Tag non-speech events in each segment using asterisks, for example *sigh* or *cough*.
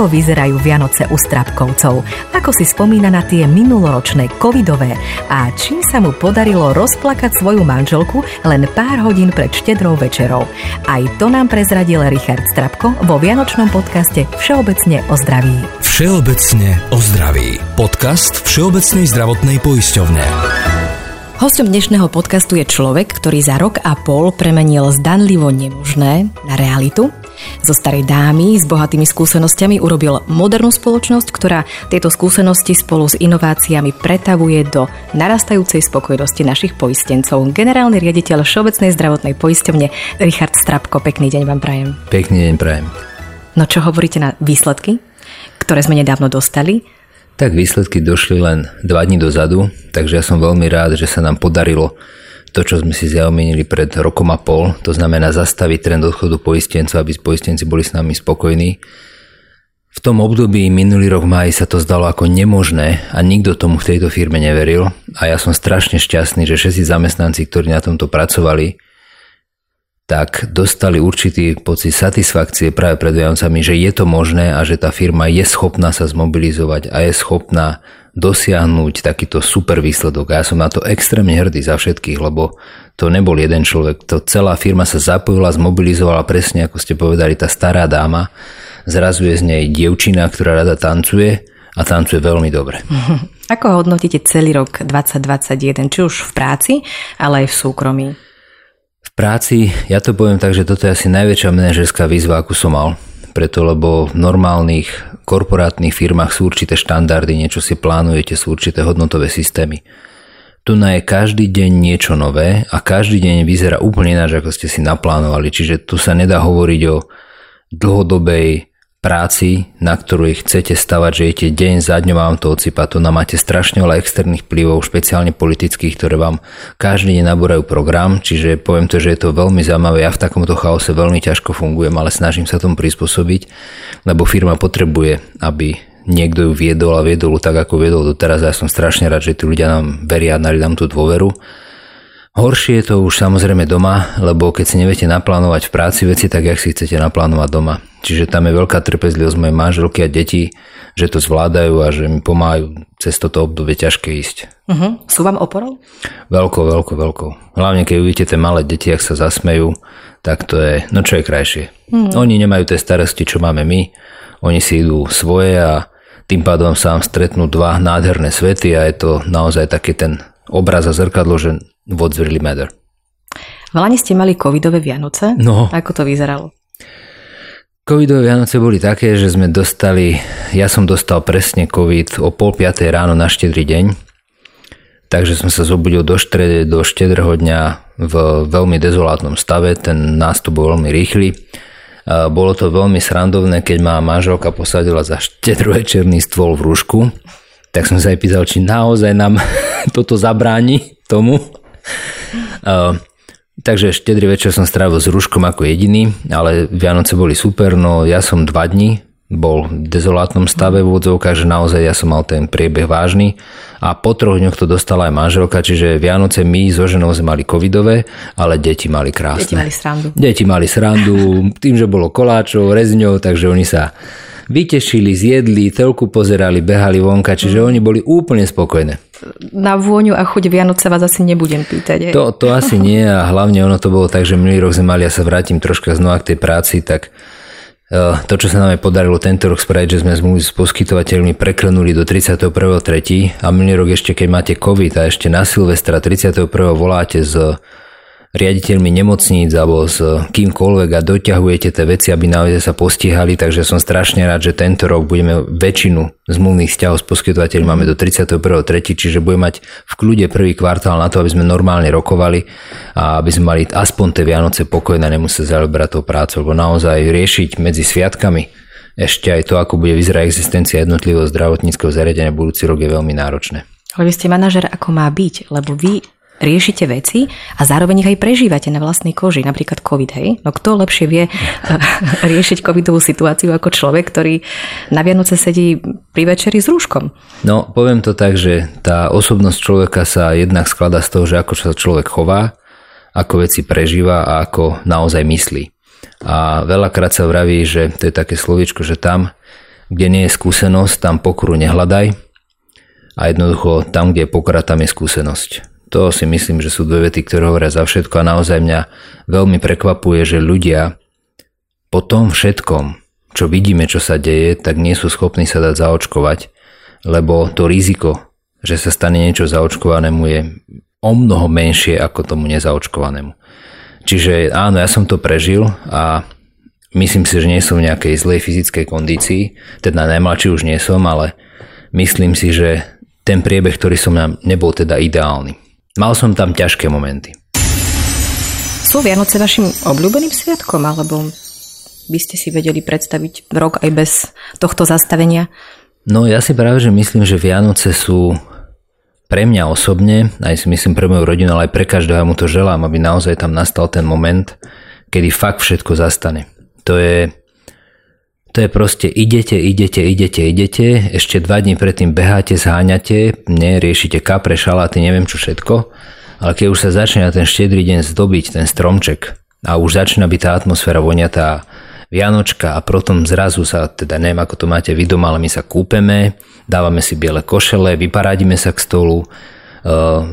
ako vyzerajú Vianoce u Strapkovcov, ako si spomína na tie minuloročné covidové a či sa mu podarilo rozplakať svoju manželku len pár hodín pred štedrou večerou. Aj to nám prezradil Richard Strapko vo Vianočnom podcaste Všeobecne o zdraví. Všeobecne o zdraví. Podcast Všeobecnej zdravotnej poisťovne. Hostom dnešného podcastu je človek, ktorý za rok a pol premenil zdanlivo nemožné na realitu. Zo starej dámy s bohatými skúsenostiami urobil modernú spoločnosť, ktorá tieto skúsenosti spolu s inováciami pretavuje do narastajúcej spokojnosti našich poistencov. Generálny riaditeľ Všeobecnej zdravotnej poisťovne Richard Strapko, pekný deň vám prajem. Pekný deň prajem. No čo hovoríte na výsledky, ktoré sme nedávno dostali? Tak výsledky došli len dva dní dozadu, takže ja som veľmi rád, že sa nám podarilo to, čo sme si zaumienili pred rokom a pol, to znamená zastaviť trend odchodu poistencov, aby poistenci boli s nami spokojní. V tom období minulý rok máji sa to zdalo ako nemožné a nikto tomu v tejto firme neveril a ja som strašne šťastný, že všetci zamestnanci, ktorí na tomto pracovali, tak dostali určitý pocit satisfakcie práve pred Vianocami, že je to možné a že tá firma je schopná sa zmobilizovať a je schopná dosiahnuť takýto super výsledok. A ja som na to extrémne hrdý za všetkých, lebo to nebol jeden človek. To celá firma sa zapojila, zmobilizovala presne, ako ste povedali, tá stará dáma. Zrazuje z nej dievčina, ktorá rada tancuje a tancuje veľmi dobre. *laughs* Ako hodnotíte celý rok 2021, či už v práci, ale aj v súkromí? V práci, ja to poviem tak, že toto je asi najväčšia manažerská výzva, akú som mal. Preto, lebo v normálnych korporátnych firmách sú určité štandardy, niečo si plánujete, sú určité hodnotové systémy. Tu na je každý deň niečo nové a každý deň vyzerá úplne ináč, ako ste si naplánovali. Čiže tu sa nedá hovoriť o dlhodobej práci, na ktorej chcete stavať, že idete deň za dňom vám to odsýpa. Tu nám máte strašne veľa externých vplyvov, špeciálne politických, ktoré vám každý deň nabúrajú program, čiže poviem to, že je to veľmi zaujímavé. Ja v takomto chaose veľmi ťažko fungujem, ale snažím sa tomu prispôsobiť, lebo firma potrebuje, aby niekto ju viedol a viedol tak, ako viedol doteraz. Ja som strašne rád, že tí ľudia nám veria dali nám tú dôveru. Horšie je to už samozrejme doma, lebo keď si neviete naplánovať v práci veci, tak jak si chcete naplánovať doma. Čiže tam je veľká trpezlivosť mojej manželky a detí, že to zvládajú a že mi pomáhajú cez toto obdobie ťažké ísť. Uh-huh. Sú vám oporou? Veľkou, veľkou, veľkou. Hlavne keď uvidíte tie malé deti, ak sa zasmejú, tak to je, no čo je krajšie. Uh-huh. Oni nemajú tie starosti, čo máme my, oni si idú svoje a tým pádom sa vám stretnú dva nádherné svety a je to naozaj taký ten obraz a zrkadlo, že what's really matter. V Lani ste mali covidové Vianoce? No. Ako to vyzeralo? Covidové Vianoce boli také, že sme dostali, ja som dostal presne COVID o pol piatej ráno na štedrý deň, takže som sa zobudil do, štrede, do štedrého dňa v veľmi dezolátnom stave, ten nástup bol veľmi rýchly. Bolo to veľmi srandovné, keď ma manželka posadila za štedrovečerný stôl v rúšku, tak som sa aj pýtal, či naozaj nám *laughs* toto zabráni tomu. Uh, takže štedrý večer som strávil s rúškom ako jediný, ale Vianoce boli super, no ja som dva dní bol v dezolátnom stave v úvodzovkách, že naozaj ja som mal ten priebeh vážny a po troch dňoch to dostala aj manželka, čiže Vianoce my so ženou sme mali covidové, ale deti mali krásne. Deti mali srandu. Deti mali srandu, tým, že bolo koláčov, rezňov, takže oni sa vytešili, zjedli, telku pozerali, behali vonka, čiže mm. oni boli úplne spokojné. Na vôňu a chuť Vianoce vás asi nebudem pýtať. To, to asi nie a hlavne ono to bolo tak, že minulý rok sme mali, ja sa vrátim troška znova k tej práci, tak e, to, čo sa nám je podarilo tento rok spraviť, že sme zmluvy s poskytovateľmi preklenuli do 31.3. a minulý rok ešte, keď máte COVID a ešte na Silvestra 31. voláte z riaditeľmi nemocníc alebo s kýmkoľvek a doťahujete tie veci, aby naozaj sa postihali, takže som strašne rád, že tento rok budeme väčšinu zmluvných vzťahov s poskytovateľmi máme do 31.3., čiže budeme mať v kľude prvý kvartál na to, aby sme normálne rokovali a aby sme mali aspoň tie Vianoce pokojné, nemuseli zaoberať tou prácou, lebo naozaj riešiť medzi sviatkami ešte aj to, ako bude vyzerať existencia jednotlivého zdravotníckého zariadenia budúci rok je veľmi náročné. Ale vy ste manažer, ako má byť, lebo vy riešite veci a zároveň ich aj prežívate na vlastnej koži, napríklad COVID, hej? No kto lepšie vie *laughs* riešiť covidovú situáciu ako človek, ktorý na Vianoce sedí pri večeri s rúškom? No, poviem to tak, že tá osobnosť človeka sa jednak skladá z toho, že ako sa človek chová, ako veci prežíva a ako naozaj myslí. A veľakrát sa vraví, že to je také slovičko, že tam, kde nie je skúsenosť, tam pokoru nehľadaj a jednoducho tam, kde je pokora, tam je skúsenosť. To si myslím, že sú dve vety, ktoré hovoria za všetko a naozaj mňa veľmi prekvapuje, že ľudia po tom všetkom, čo vidíme, čo sa deje, tak nie sú schopní sa dať zaočkovať, lebo to riziko, že sa stane niečo zaočkovanému je o mnoho menšie ako tomu nezaočkovanému. Čiže áno, ja som to prežil a myslím si, že nie som v nejakej zlej fyzickej kondícii, teda najmladší už nie som, ale myslím si, že ten priebeh, ktorý som nám nebol teda ideálny. Mal som tam ťažké momenty. Sú Vianoce vašim obľúbeným sviatkom, alebo by ste si vedeli predstaviť rok aj bez tohto zastavenia? No ja si práve, že myslím, že Vianoce sú pre mňa osobne, aj si myslím pre moju rodinu, ale aj pre každého mu to želám, aby naozaj tam nastal ten moment, kedy fakt všetko zastane. To je, to je proste idete, idete, idete, idete, ešte dva dní predtým beháte, zháňate, neriešite kapre, šaláty, neviem čo všetko, ale keď už sa začne na ten štedrý deň zdobiť ten stromček a už začína byť tá atmosféra voňatá Vianočka a potom zrazu sa, teda neviem ako to máte vy doma, ale my sa kúpeme, dávame si biele košele, vyparádime sa k stolu,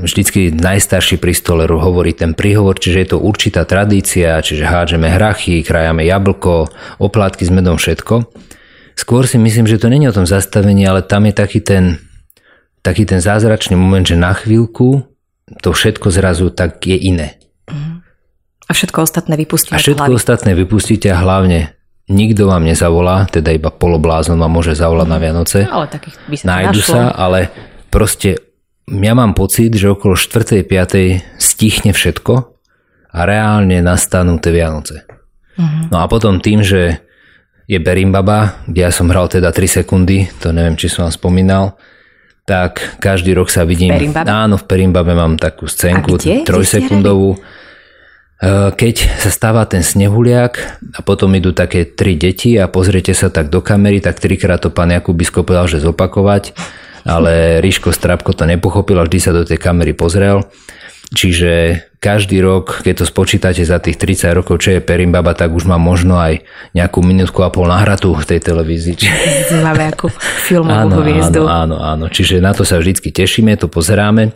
vždycky najstarší pri stole hovorí ten príhovor, čiže je to určitá tradícia, čiže hádžeme hrachy, krajame jablko, oplátky s medom, všetko. Skôr si myslím, že to není o tom zastavení, ale tam je taký ten, taký ten zázračný moment, že na chvíľku to všetko zrazu tak je iné. A všetko ostatné vypustíte. A všetko hlavy. ostatné vypustíte a hlavne nikto vám nezavolá, teda iba poloblázon vám môže zavolať na Vianoce. No, ale takých by sa Nájdu našlo. sa, ale proste ja mám pocit, že okolo 4. 5. stichne všetko a reálne nastanú tie Vianoce. Mm-hmm. No a potom tým, že je Berimbaba, kde ja som hral teda 3 sekundy, to neviem, či som vám spomínal, tak každý rok sa vidím. Perimbabe? Áno, v Perimbabe mám takú scénku, trojsekundovú. Eh, keď sa stáva ten snehuliak a potom idú také tri deti a pozriete sa tak do kamery, tak trikrát to pán Jakubisko povedal, že zopakovať, ale Ríško Strapko to nepochopil a vždy sa do tej kamery pozrel. Čiže každý rok, keď to spočítate za tých 30 rokov, čo je Perimbaba, tak už má možno aj nejakú minútku a pol nahratú v tej televízii. Máme ako filmovú áno, hviezdu. áno, áno, áno. Čiže na to sa vždycky tešíme, to pozeráme.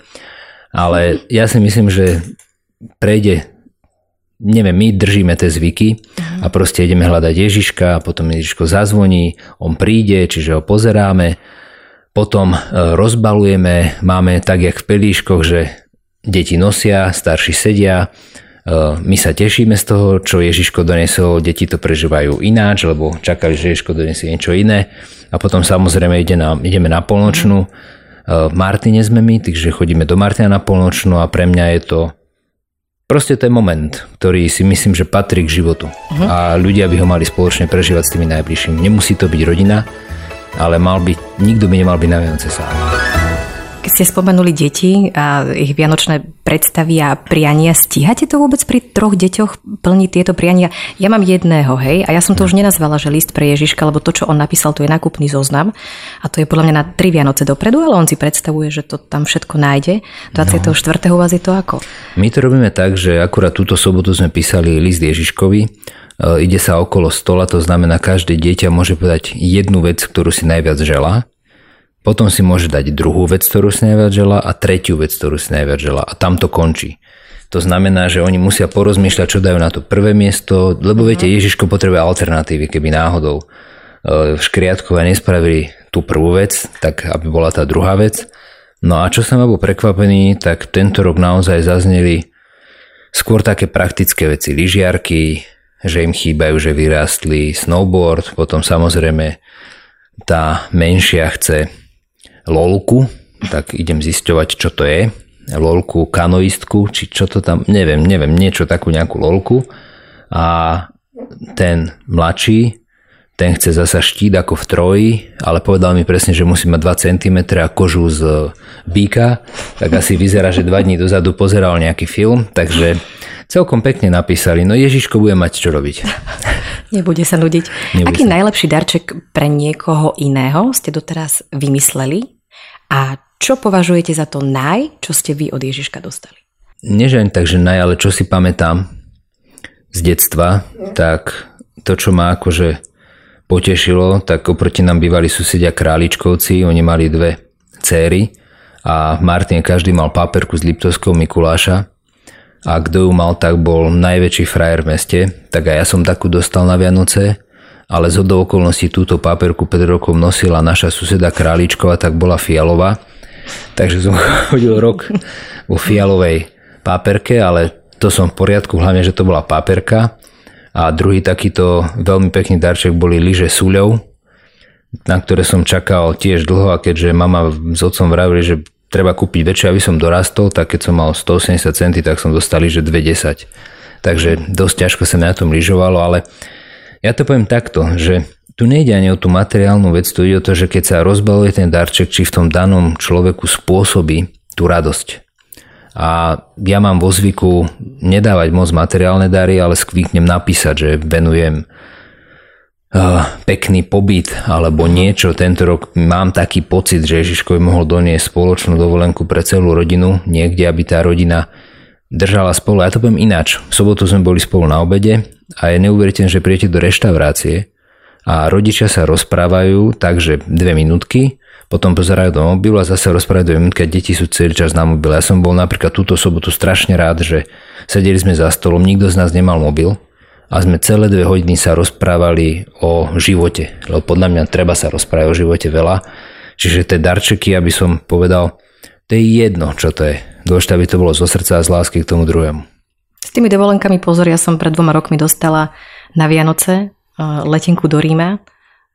Ale ja si myslím, že prejde neviem, my držíme tie zvyky a proste ideme hľadať Ježiška a potom Ježiško zazvoní, on príde, čiže ho pozeráme, potom e, rozbalujeme, máme tak, jak v pelíškoch, že deti nosia, starší sedia, e, my sa tešíme z toho, čo Ježiško donesol, deti to prežívajú ináč, lebo čakali, že Ježiško donesie niečo iné a potom samozrejme ide na, ideme na polnočnú. V Martine sme my, takže chodíme do Martina na polnočnú a pre mňa je to Proste je moment, ktorý si myslím, že patrí k životu. Uh-huh. A ľudia by ho mali spoločne prežívať s tými najbližšími. Nemusí to byť rodina, ale mal by, nikto by nemal byť na Vianoce sám. Keď ste spomenuli deti a ich vianočné predstavy a priania, stíhate to vôbec pri troch deťoch plniť tieto priania? Ja mám jedného, hej, a ja som to už nenazvala, že list pre Ježiška, lebo to, čo on napísal, to je nákupný zoznam a to je podľa mňa na tri Vianoce dopredu, ale on si predstavuje, že to tam všetko nájde. 24. No. u vás je to ako? My to robíme tak, že akurát túto sobotu sme písali list Ježiškovi, ide sa okolo stola, to znamená, každé dieťa môže povedať jednu vec, ktorú si najviac želá potom si môže dať druhú vec, ktorú si najviac žela a tretiu vec, ktorú si najviac žela a tam to končí. To znamená, že oni musia porozmýšľať, čo dajú na to prvé miesto, lebo viete, mhm. Ježiško potrebuje alternatívy, keby náhodou e, škriatkové nespravili tú prvú vec, tak aby bola tá druhá vec. No a čo som bol prekvapený, tak tento rok naozaj zazneli skôr také praktické veci, lyžiarky, že im chýbajú, že vyrástli snowboard, potom samozrejme tá menšia chce lolku, tak idem zisťovať, čo to je. Lolku, kanoistku, či čo to tam, neviem, neviem, niečo takú nejakú lolku. A ten mladší, ten chce zasa štít ako v troji, ale povedal mi presne, že musí mať 2 cm a kožu z býka, tak asi vyzerá, že dva dní dozadu pozeral nejaký film, takže celkom pekne napísali, no Ježiško bude mať čo robiť. *laughs* Nebude sa nudiť. Nebude Aký sa. najlepší darček pre niekoho iného ste doteraz vymysleli a čo považujete za to naj, čo ste vy od Ježiška dostali? Ani tak, že naj, ale čo si pamätám z detstva, tak to, čo ma akože potešilo, tak oproti nám bývali susedia Králičkovci, oni mali dve céry a v Martine každý mal paperku z Liptovského Mikuláša a kto ju mal, tak bol najväčší frajer v meste, tak aj ja som takú dostal na Vianoce, ale z do okolností túto paperku 5 rokov nosila naša suseda Králičková, tak bola fialová, takže som *laughs* chodil rok vo fialovej paperke, ale to som v poriadku, hlavne, že to bola paperka. A druhý takýto veľmi pekný darček boli lyže súľov, na ktoré som čakal tiež dlho a keďže mama s otcom vravili, že treba kúpiť väčšie, aby som dorastol, tak keď som mal 180 cm, tak som dostal že 210. Takže dosť ťažko sa na tom lyžovalo, ale ja to poviem takto, že tu nejde ani o tú materiálnu vec, tu ide o to, že keď sa rozbaluje ten darček, či v tom danom človeku spôsobí tú radosť. A ja mám vo zvyku nedávať moc materiálne dary, ale skvíknem napísať, že venujem uh, pekný pobyt alebo niečo. Tento rok mám taký pocit, že Ježiško by mohol doniesť spoločnú dovolenku pre celú rodinu, niekde, aby tá rodina držala spolu. Ja to poviem ináč. V sobotu sme boli spolu na obede a je neuveriteľné, že prijete do reštaurácie a rodičia sa rozprávajú takže dve minútky potom pozerajú do mobilu a zase rozprávajú do minútky deti sú celý čas na mobile. Ja som bol napríklad túto sobotu strašne rád, že sedeli sme za stolom, nikto z nás nemal mobil a sme celé dve hodiny sa rozprávali o živote, lebo podľa mňa treba sa rozprávať o živote veľa. Čiže tie darčeky, aby som povedal, to je jedno, čo to je. Dôležité, aby to bolo zo srdca a z lásky k tomu druhému. S tými dovolenkami pozor, ja som pred dvoma rokmi dostala na Vianoce eh, letenku do Ríma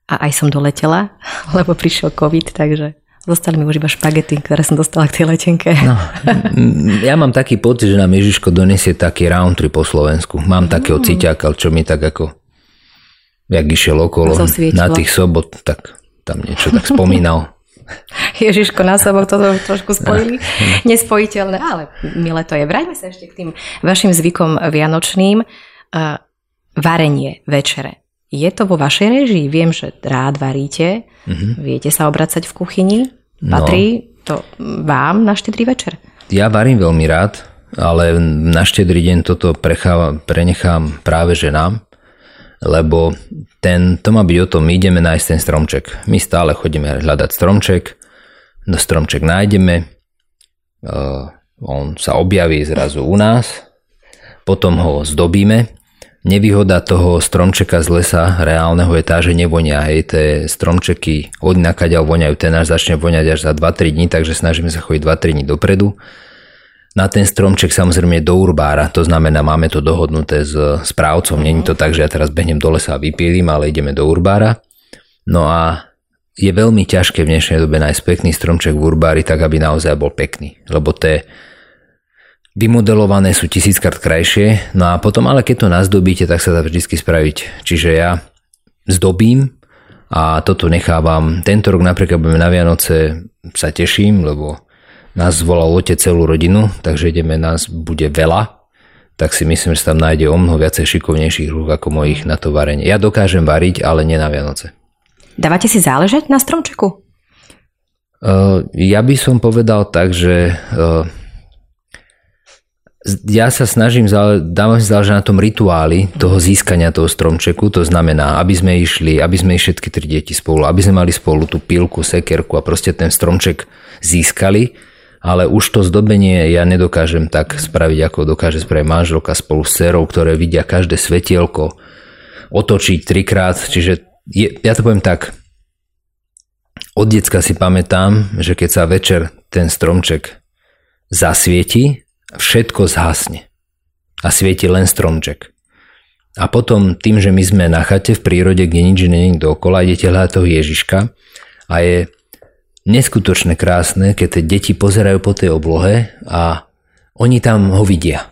a aj som doletela, *laughs* lebo prišiel COVID, takže zostali mi už iba špagety, ktoré som dostala k tej letenke. No, *laughs* ja mám taký pocit, že nám Ježiško donesie taký round trip po Slovensku. Mám mm. takého ciťaka, čo mi tak ako jak išiel okolo na tých sobot, tak tam niečo tak spomínal. *laughs* Ježiško na sobok, toto trošku spojili. Nespojiteľné, ale milé to je. Vráťme sa ešte k tým vašim zvykom vianočným. Uh, varenie, večere. Je to vo vašej režii? Viem, že rád varíte, mm-hmm. viete sa obracať v kuchyni. No. Patrí no. to vám na štedrý večer? Ja varím veľmi rád, ale na štedrý deň toto prechávam, prenechám práve ženám, lebo ten, to má byť o tom, my ideme nájsť ten stromček. My stále chodíme hľadať stromček, no stromček nájdeme, uh, on sa objaví zrazu u nás, potom ho zdobíme Nevýhoda toho stromčeka z lesa reálneho je tá, že nevonia. Hej, tie stromčeky od nakaďal voňajú, ten náš začne voňať až za 2-3 dní, takže snažíme sa chodiť 2-3 dní dopredu. Na ten stromček samozrejme do urbára, to znamená, máme to dohodnuté s správcom. Není to tak, že ja teraz behnem do lesa a vypílim, ale ideme do urbára. No a je veľmi ťažké v dnešnej dobe nájsť pekný stromček v urbári, tak aby naozaj bol pekný. Lebo tie vymodelované sú tisíckrát krajšie, no a potom ale keď to nazdobíte, tak sa dá vždy spraviť. Čiže ja zdobím a toto nechávam. Tento rok napríklad budeme na Vianoce sa teším, lebo nás zvolal otec celú rodinu, takže ideme, nás bude veľa, tak si myslím, že tam nájde o mnoho viacej šikovnejších rúk ako mojich na to varenie. Ja dokážem variť, ale nie na Vianoce. Dávate si záležať na stromčeku? Uh, ja by som povedal tak, že uh, ja sa snažím, dávam si záležať na tom rituáli toho získania toho stromčeku, to znamená, aby sme išli, aby sme všetky tri deti spolu, aby sme mali spolu tú pilku, sekerku a proste ten stromček získali, ale už to zdobenie ja nedokážem tak spraviť, ako dokáže spraviť manželka spolu s cerou, ktoré vidia každé svetielko otočiť trikrát, čiže je, ja to poviem tak, od decka si pamätám, že keď sa večer ten stromček zasvieti, všetko zhasne a svieti len stromček. A potom tým, že my sme na chate v prírode, kde nič není dookola, idete hľadať toho Ježiška a je neskutočne krásne, keď tie deti pozerajú po tej oblohe a oni tam ho vidia.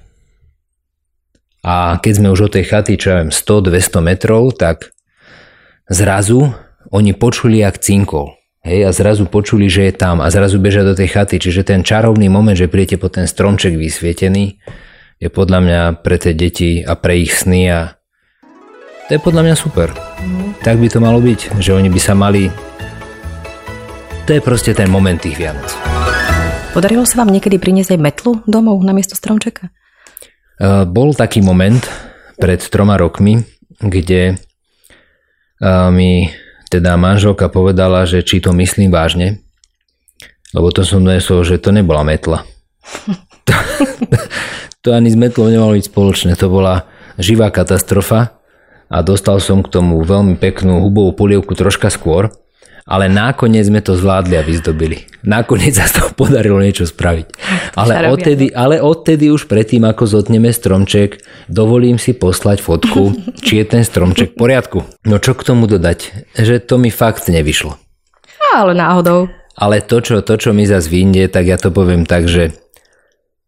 A keď sme už od tej chaty, čo ja viem, 100-200 metrov, tak zrazu oni počuli, jak cinkol. Hej, a zrazu počuli, že je tam a zrazu bežia do tej chaty. Čiže ten čarovný moment, že príjete po ten stromček vysvietený, je podľa mňa pre tie deti a pre ich sny a to je podľa mňa super. Mm. Tak by to malo byť, že oni by sa mali... To je proste ten moment tých Vianoc. Podarilo sa vám niekedy priniesť aj metlu domov na miesto stromčeka? Uh, bol taký moment pred troma rokmi, kde a mi teda manželka povedala, že či to myslím vážne, lebo to som donesol, že to nebola metla. *laughs* to, to ani s metlou nemalo byť spoločné, to bola živá katastrofa a dostal som k tomu veľmi peknú hubovú polievku troška skôr ale nakoniec sme to zvládli a vyzdobili. Nakoniec sa z toho podarilo niečo spraviť. Ale odtedy, ale odtedy už predtým, ako zotneme stromček, dovolím si poslať fotku, či je ten stromček v poriadku. No čo k tomu dodať? Že to mi fakt nevyšlo. Ale náhodou. Ale to, čo, to, čo mi zase vyjde, tak ja to poviem tak, že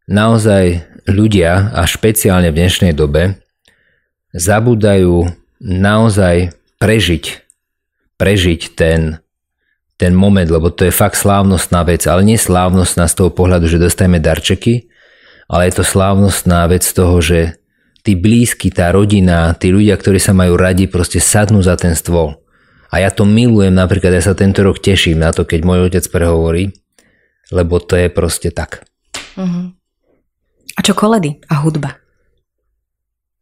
naozaj ľudia, a špeciálne v dnešnej dobe, zabúdajú naozaj prežiť, prežiť ten ten moment, lebo to je fakt slávnostná vec, ale nie slávnostná z toho pohľadu, že dostajeme darčeky, ale je to slávnostná vec z toho, že tí blízky, tá rodina, tí ľudia, ktorí sa majú radi, proste sadnú za ten stôl. A ja to milujem, napríklad ja sa tento rok teším na to, keď môj otec prehovorí, lebo to je proste tak. Uh-huh. A čo koledy a hudba?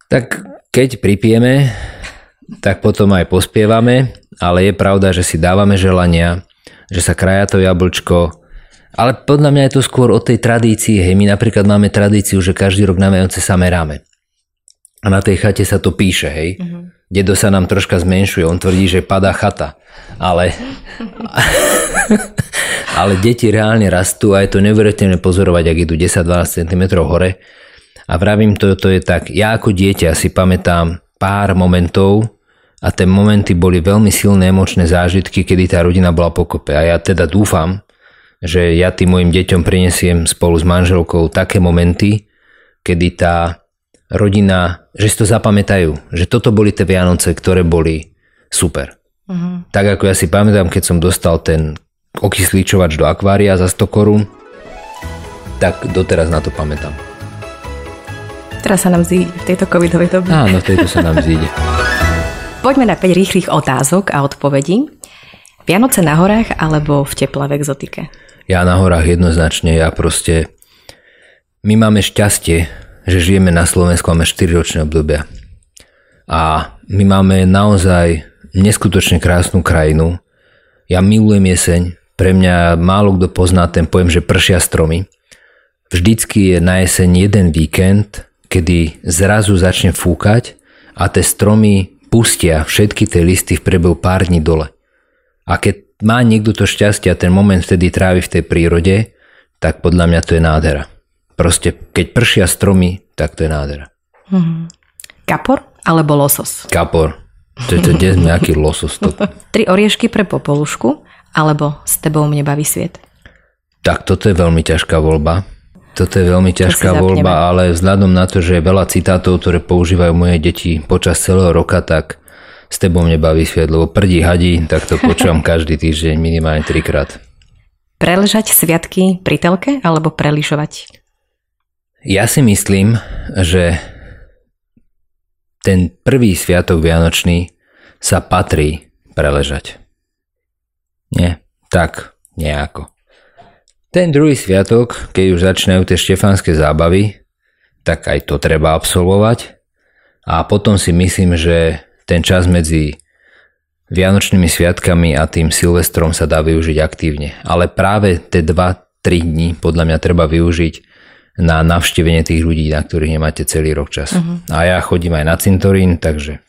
Tak keď pripijeme, tak potom aj pospievame, ale je pravda, že si dávame želania, že sa kraja to jablčko, ale podľa mňa je to skôr o tej tradícii. Hej, my napríklad máme tradíciu, že každý rok na Vianoce sa meráme. A na tej chate sa to píše, hej. Mm-hmm. Dedo sa nám troška zmenšuje, on tvrdí, že padá chata. Ale, *laughs* ale deti reálne rastú a je to neuveriteľné pozorovať, ak idú 10-12 cm hore. A vravím to, to je tak, ja ako dieťa si pamätám pár momentov, a tie momenty boli veľmi silné emočné zážitky, kedy tá rodina bola pokope. A ja teda dúfam, že ja tým mojim deťom prinesiem spolu s manželkou také momenty, kedy tá rodina, že si to zapamätajú, že toto boli tie Vianoce, ktoré boli super. Uh-huh. Tak ako ja si pamätám, keď som dostal ten okysličovač do akvária za 100 korún, tak doteraz na to pamätám. Teraz sa nám zíde v tejto covidovej dobe. Áno, v tejto sa nám zíde. *laughs* Poďme na 5 rýchlych otázok a odpovedí. Vianoce na horách alebo v teple v exotike? Ja na horách jednoznačne, ja proste... My máme šťastie, že žijeme na Slovensku, máme 4 ročné obdobia. A my máme naozaj neskutočne krásnu krajinu. Ja milujem jeseň, pre mňa málo kto pozná ten pojem, že pršia stromy. Vždycky je na jeseň jeden víkend, kedy zrazu začne fúkať a tie stromy pustia všetky tie listy v priebehu pár dní dole. A keď má niekto to šťastie a ten moment vtedy trávi v tej prírode, tak podľa mňa to je nádhera. Proste, keď pršia stromy, tak to je nádhera. Hmm. Kapor alebo losos? Kapor. To je dnes nejaký *laughs* losos. To... Tri oriešky pre popolušku alebo s tebou mne baví sviet? Tak toto je veľmi ťažká voľba. Toto je veľmi ťažká voľba, ale vzhľadom na to, že je veľa citátov, ktoré používajú moje deti počas celého roka, tak s tebou mne baví sviet, lebo prdí hadí, tak to počúvam *laughs* každý týždeň minimálne trikrát. Preležať sviatky pri telke alebo prelišovať? Ja si myslím, že ten prvý sviatok Vianočný sa patrí preležať. Nie, tak nejako. Ten druhý sviatok, keď už začínajú tie štefanské zábavy, tak aj to treba absolvovať. A potom si myslím, že ten čas medzi Vianočnými sviatkami a tým Silvestrom sa dá využiť aktívne. Ale práve tie 2-3 dní podľa mňa treba využiť na navštevenie tých ľudí, na ktorých nemáte celý rok čas. Uh-huh. A ja chodím aj na cintorín, takže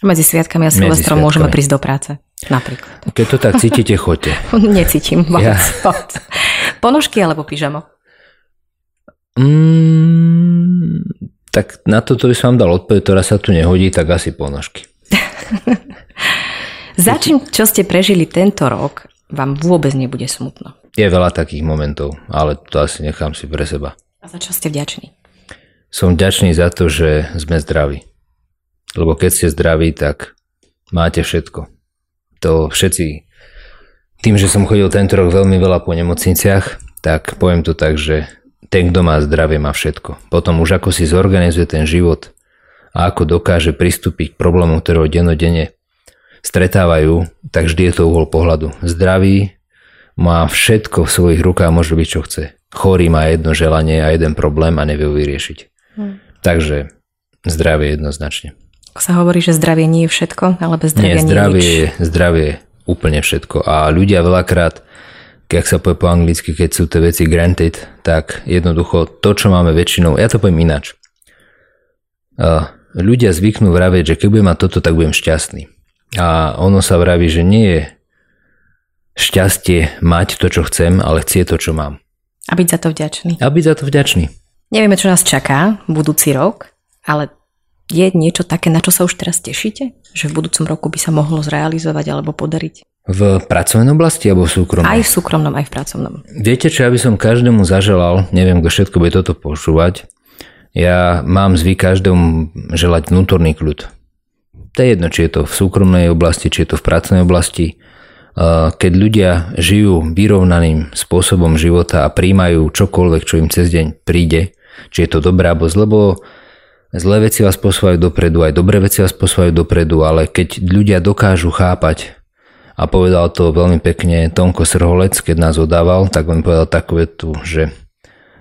medzi sviatkami a Silvestrom môžeme prísť do práce. Napríklad. Keď to tak cítite, choďte. *laughs* Necítim. Ja. *laughs* Ponožky alebo pyžamo? Mm, tak na toto by som vám dal odpoveď, ktorá sa tu nehodí, tak asi ponožky. *laughs* za čím, čo ste prežili tento rok, vám vôbec nebude smutno? Je veľa takých momentov, ale to asi nechám si pre seba. A za čo ste vďační? Som vďačný za to, že sme zdraví. Lebo keď ste zdraví, tak máte všetko. To všetci, tým, že som chodil tento rok veľmi veľa po nemocniciach, tak poviem to tak, že ten, kto má zdravie, má všetko. Potom už ako si zorganizuje ten život a ako dokáže pristúpiť k problémom, ktorého dennodenne stretávajú, tak vždy je to uhol pohľadu. Zdravý má všetko v svojich rukách, môže byť čo chce. Chorý má jedno želanie a jeden problém a nevie ho vyriešiť. Hmm. Takže zdravie jednoznačne. Sa hovorí, že zdravie nie je všetko, ale bez zdravia nie, zdravie, nie je nič. zdravie je úplne všetko. A ľudia veľakrát, keď sa povie po anglicky, keď sú tie veci granted, tak jednoducho to, čo máme väčšinou, ja to poviem ináč. Ľudia zvyknú vravieť, že keď budem mať toto, tak budem šťastný. A ono sa vraví, že nie je šťastie mať to, čo chcem, ale chcie to, čo mám. A byť za to vďačný. A byť za to vďačný. Nevieme, čo nás čaká budúci rok, ale je niečo také, na čo sa už teraz tešíte? Že v budúcom roku by sa mohlo zrealizovať alebo podariť? V pracovnej oblasti alebo v súkromnom? Aj v súkromnom, aj v pracovnom. Viete, čo ja by som každému zaželal, neviem, kto všetko bude toto počúvať, ja mám zvyk každému želať vnútorný kľud. To je jedno, či je to v súkromnej oblasti, či je to v pracovnej oblasti. Keď ľudia žijú vyrovnaným spôsobom života a príjmajú čokoľvek, čo im cez deň príde, či je to dobré alebo zle, lebo zlé veci vás posúvajú dopredu, aj dobré veci vás posúvajú dopredu, ale keď ľudia dokážu chápať a povedal to veľmi pekne Tomko Srholec, keď nás odával, tak on povedal takú vetu, že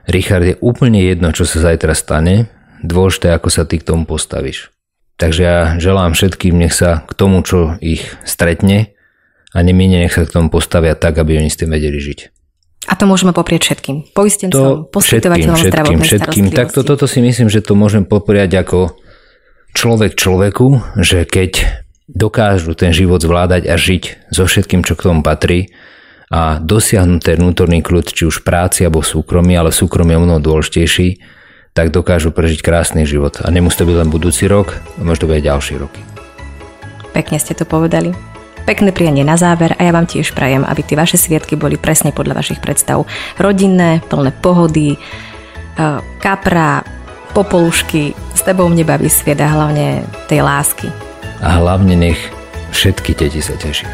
Richard je úplne jedno, čo sa zajtra stane, dôležité, ako sa ty k tomu postavíš. Takže ja želám všetkým, nech sa k tomu, čo ich stretne a nemine nech sa k tomu postavia tak, aby oni s tým vedeli žiť. A to môžeme poprieť všetkým. Poistencom, poskytovateľom zdravotnej všetkým. Tak to, toto si myslím, že to môžem popriať ako človek človeku, že keď dokážu ten život zvládať a žiť so všetkým, čo k tomu patrí a dosiahnuť ten vnútorný kľud, či už v práci alebo v súkromí, ale v súkromí je mnoho dôležitejší, tak dokážu prežiť krásny život. A nemusí to byť len budúci rok, možno to bude ďalší roky. Pekne ste to povedali. Pekné prianie na záver a ja vám tiež prajem, aby tie vaše sviatky boli presne podľa vašich predstav. Rodinné, plné pohody, e, kapra, popolušky, s tebou mne baví sviet a hlavne tej lásky. A hlavne nech všetky deti sa tešia.